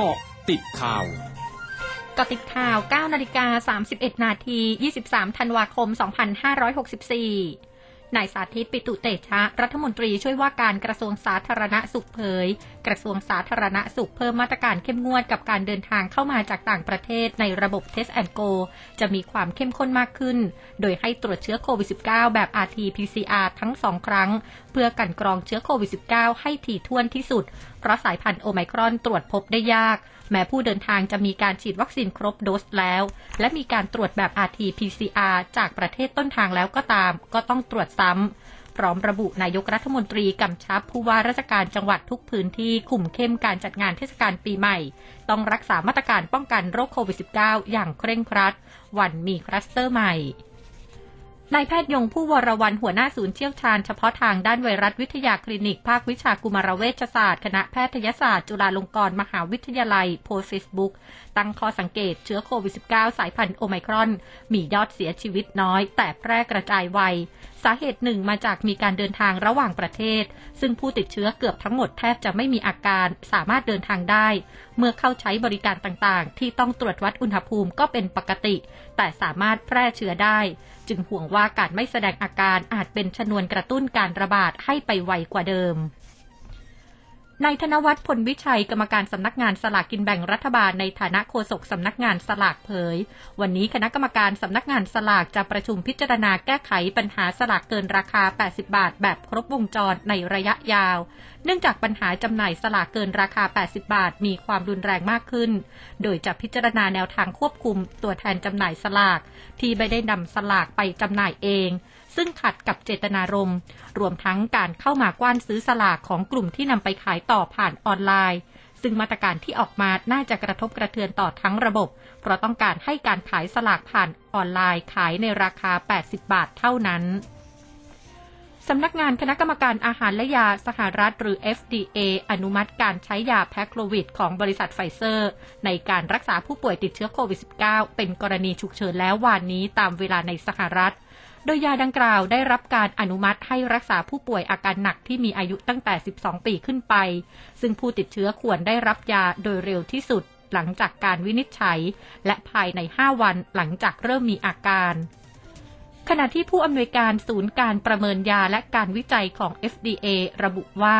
กาะติดข่าวกาะติดข่าว 9 นาฬิกา 31 นาที 23 ธันวาคม 2564 นายสาธิตปิตุเตชะ รัฐมนตรีช่วยว่าการกระทรวงสาธารณสุขเผย กระทรวงสาธารณสุขเพิ่มมาตรการเข้มงวดกับการเดินทางเข้ามาจากต่างประเทศในระบบ Test and Go จะมีความเข้มข้นมากขึ้น โดยให้ตรวจเชื้อโควิด -19 แบบ RT-PCR ทั้งสองครั้ง เพื่อกันกรองเชื้อโควิด -19 ให้ถี่ถ้วนที่สุด เพราะสายพันธุ์โอไมครอนตรวจพบได้ยาก แม้ผู้เดินทางจะมีการฉีดวัคซีนครบโดสแล้ว และมีการตรวจแบบ RT-PCR จากประเทศต้นทางแล้วก็ตาม ก็ต้องตรวจซ้ำพร้อมระบุนายกรัฐมนตรีกำชับผู้ว่าราชการจังหวัดทุกพื้นที่คุมเข้มการจัดงานเทศกาลปีใหม่ ต้องรักษามาตรการป้องกันโรคโควิด -19 อย่างเคร่งครัด วันมีคลัสเตอร์ใหม่นายแพทย์ยง ภู่วรวรรณหัวหน้าศูนย์เชี่ยวชาญเฉพาะทางด้านไวรัสวิทยาคลินิก ภาควิชากุมารเวชศาสตร์คณะแพทยศาสตร์ จุฬาลงกรณ์มหาวิทยาลัย โพสต์เฟซบุ๊กตั้งข้อสังเกตเชื้อโควิด -19 สายพันธุ์โอไมครอน มียอดเสียชีวิตน้อย แต่แพร่กระจายไว สาเหตุหนึ่งมาจากมีการเดินทางระหว่างประเทศ ซึ่งผู้ติดเชื้อเกือบทั้งหมดแทบจะไม่มีอาการสามารถเดินทางได้ เมื่อเข้าใช้บริการต่างๆ ที่ต้องตรวจวัดอุณหภูมิก็เป็นปกติ แต่สามารถแพร่เชื้อได้ จึงห่วงว่าการไม่แสดงอาการอาจเป็นชนวนกระตุ้นการระบาดให้ไปไวกว่าเดิม นายธนวัฒน์พลวิชัยกรรมการสำนักงานสลากกินแบ่งรัฐบาลในฐานะโฆษกสำนักงานสลากเผย วันนี้คณะกรรมการสำนักงานสลากจะประชุมพิจารณาแก้ไขปัญหาสลากเกินราคา 80 บาท แบบครบวงจรในระยะยาว เนื่องจากปัญหาจำหน่ายสลากเกินราคา 80 บาท มีความรุนแรงมากขึ้น โดยจะพิจารณาแนวทางควบคุมตัวแทนจำหน่ายสลาก ที่ไม่ได้นำสลากไปจำหน่ายเองซึ่งขัดกับเจตนารมณ์ รวมทั้งการเข้ามากว้านซื้อสลากของกลุ่มที่นำไปขายต่อผ่านออนไลน์ ซึ่งมาตรการที่ออกมาน่าจะกระทบกระเทือนต่อทั้งระบบ เพราะต้องการให้การขายสลากผ่านออนไลน์ขายในราคา 80 บาทเท่านั้นสำนักงานคณะกรรมการอาหารและยาสหรัฐหรือ FDA อนุมัติการใช้ยา Paxlovid ของบริษัทไฟเซอร์ ในการรักษาผู้ป่วยติดเชื้อโควิด -19 เป็นกรณีฉุกเฉินแล้ววันนี้ตามเวลาในสหรัฐ โดยยาดังกล่าวได้รับการอนุมัติให้รักษาผู้ป่วยอาการหนักที่มีอายุตั้งแต่ 12 ปีขึ้นไป ซึ่งผู้ติดเชื้อควรได้รับยาโดยเร็วที่สุดหลังจากการวินิจฉัย และภายใน 5 วันหลังจากเริ่มมีอาการ ขณะที่ผู้อำนวยการศูนย์การประเมินยาและการวิจัยของ FDA ระบุว่า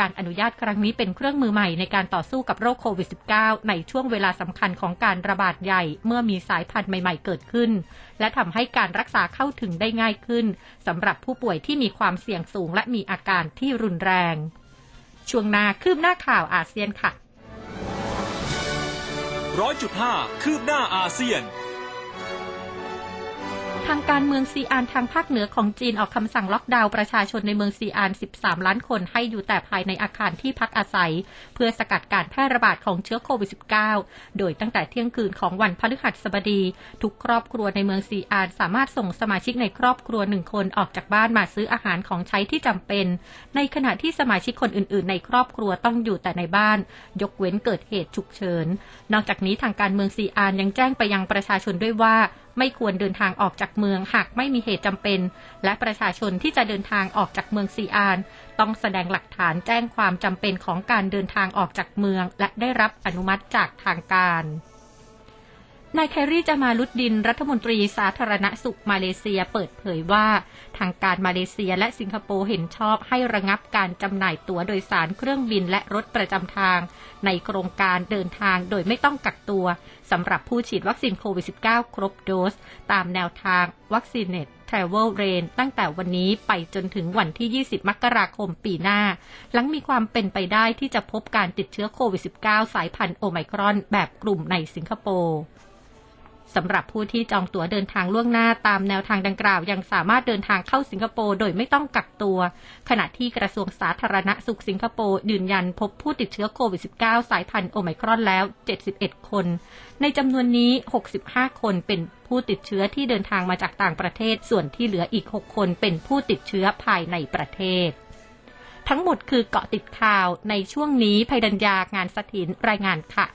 การอนุญาตครั้งนี้เป็นเครื่องมือใหม่ในการต่อสู้กับโรคโควิด -19 ในช่วงเวลาสำคัญของการระบาดใหญ่เมื่อมีสายพันธุ์ใหม่ๆเกิดขึ้น และทำให้การรักษาเข้าถึงได้ง่ายขึ้นสำหรับผู้ป่วยที่มีความเสี่ยงสูง และมีอาการที่รุนแรง ช่วงนาคืบหน้าข่าวอาเซียนค่ะร้อยจุดห้าคืบหน้าอาเซียน ทางการเมืองซีอานทางภาคเหนือของจีนออกคำสั่งล็อกดาวน์ประชาชนในเมืองซีอาน 13 ล้านคนให้อยู่แต่ภายในอาคารที่พักอาศัย เพื่อสกัดการแพร่ระบาดของเชื้อโควิด -19 โดยตั้งแต่เที่ยงคืนของวันพฤหัสบดี ทุกครอบครัวในเมืองซีอาน สามารถส่งสมาชิกในครอบครัวหนึ่งคนออกจากบ้านมาซื้ออาหารของใช้ที่จำเป็น ในขณะที่สมาชิกคนอื่น ๆ ในครอบครัวต้องอยู่แต่ในบ้าน ยกเว้นเกิดเหตุฉุกเฉิน นอกจากนี้ทางการเมืองซีอานยังแจ้งไปยังประชาชนด้วยว่าไม่ควรเดินทางออกจากเมืองหากไม่มีเหตุจำเป็น และประชาชนที่จะเดินทางออกจากเมืองซีอาน ต้องแสดงหลักฐานแจ้งความจำเป็นของการเดินทางออกจากเมือง และได้รับอนุมัติจากทางการ นายไครีจามาลุดดินรัฐมนตรีสาธารณสุขมาเลเซียเปิดเผยว่า ทางการมาเลเซียและสิงคโปร์เห็นชอบให้ระงับการจำหน่ายตั๋วโดยสารเครื่องบินและรถประจำทาง ในโครงการเดินทางโดยไม่ต้องกักตัวสำหรับผู้ฉีดวัคซีนโควิด -19 ครบโดส ตามแนวทางวัคซีนเน็ต Travel Rain ตั้งแต่วันนี้ไปจนถึงวันที่ 20 มกราคมปีหน้า หลังมีความเป็นไปได้ที่จะพบการติดเชื้อโควิด -19 สายพันธุ์โอไมครอนแบบกลุ่มในสิงคโปร์ สำหรับผู้ที่จองตั๋วเดินทางล่วงหน้าตามแนวทางดังกล่าว ยังสามารถเดินทางเข้าสิงคโปร์โดยไม่ต้องกักตัว ขณะที่กระทรวงสาธารณสุขสิงคโปร์ยืนยันพบผู้ติดเชื้อโควิด -19 สายพันธุ์โอไมครอนแล้ว 71 คน ในจำนวนนี้ 65 คนเป็นผู้ติดเชื้อที่เดินทางมาจากต่างประเทศ ส่วนที่เหลืออีก 6 คนเป็นผู้ติดเชื้อภายในประเทศ ทั้งหมดคือเกาะติดข่าวในช่วงนี้ภัยดัญญางานสถินรายงานค่ะ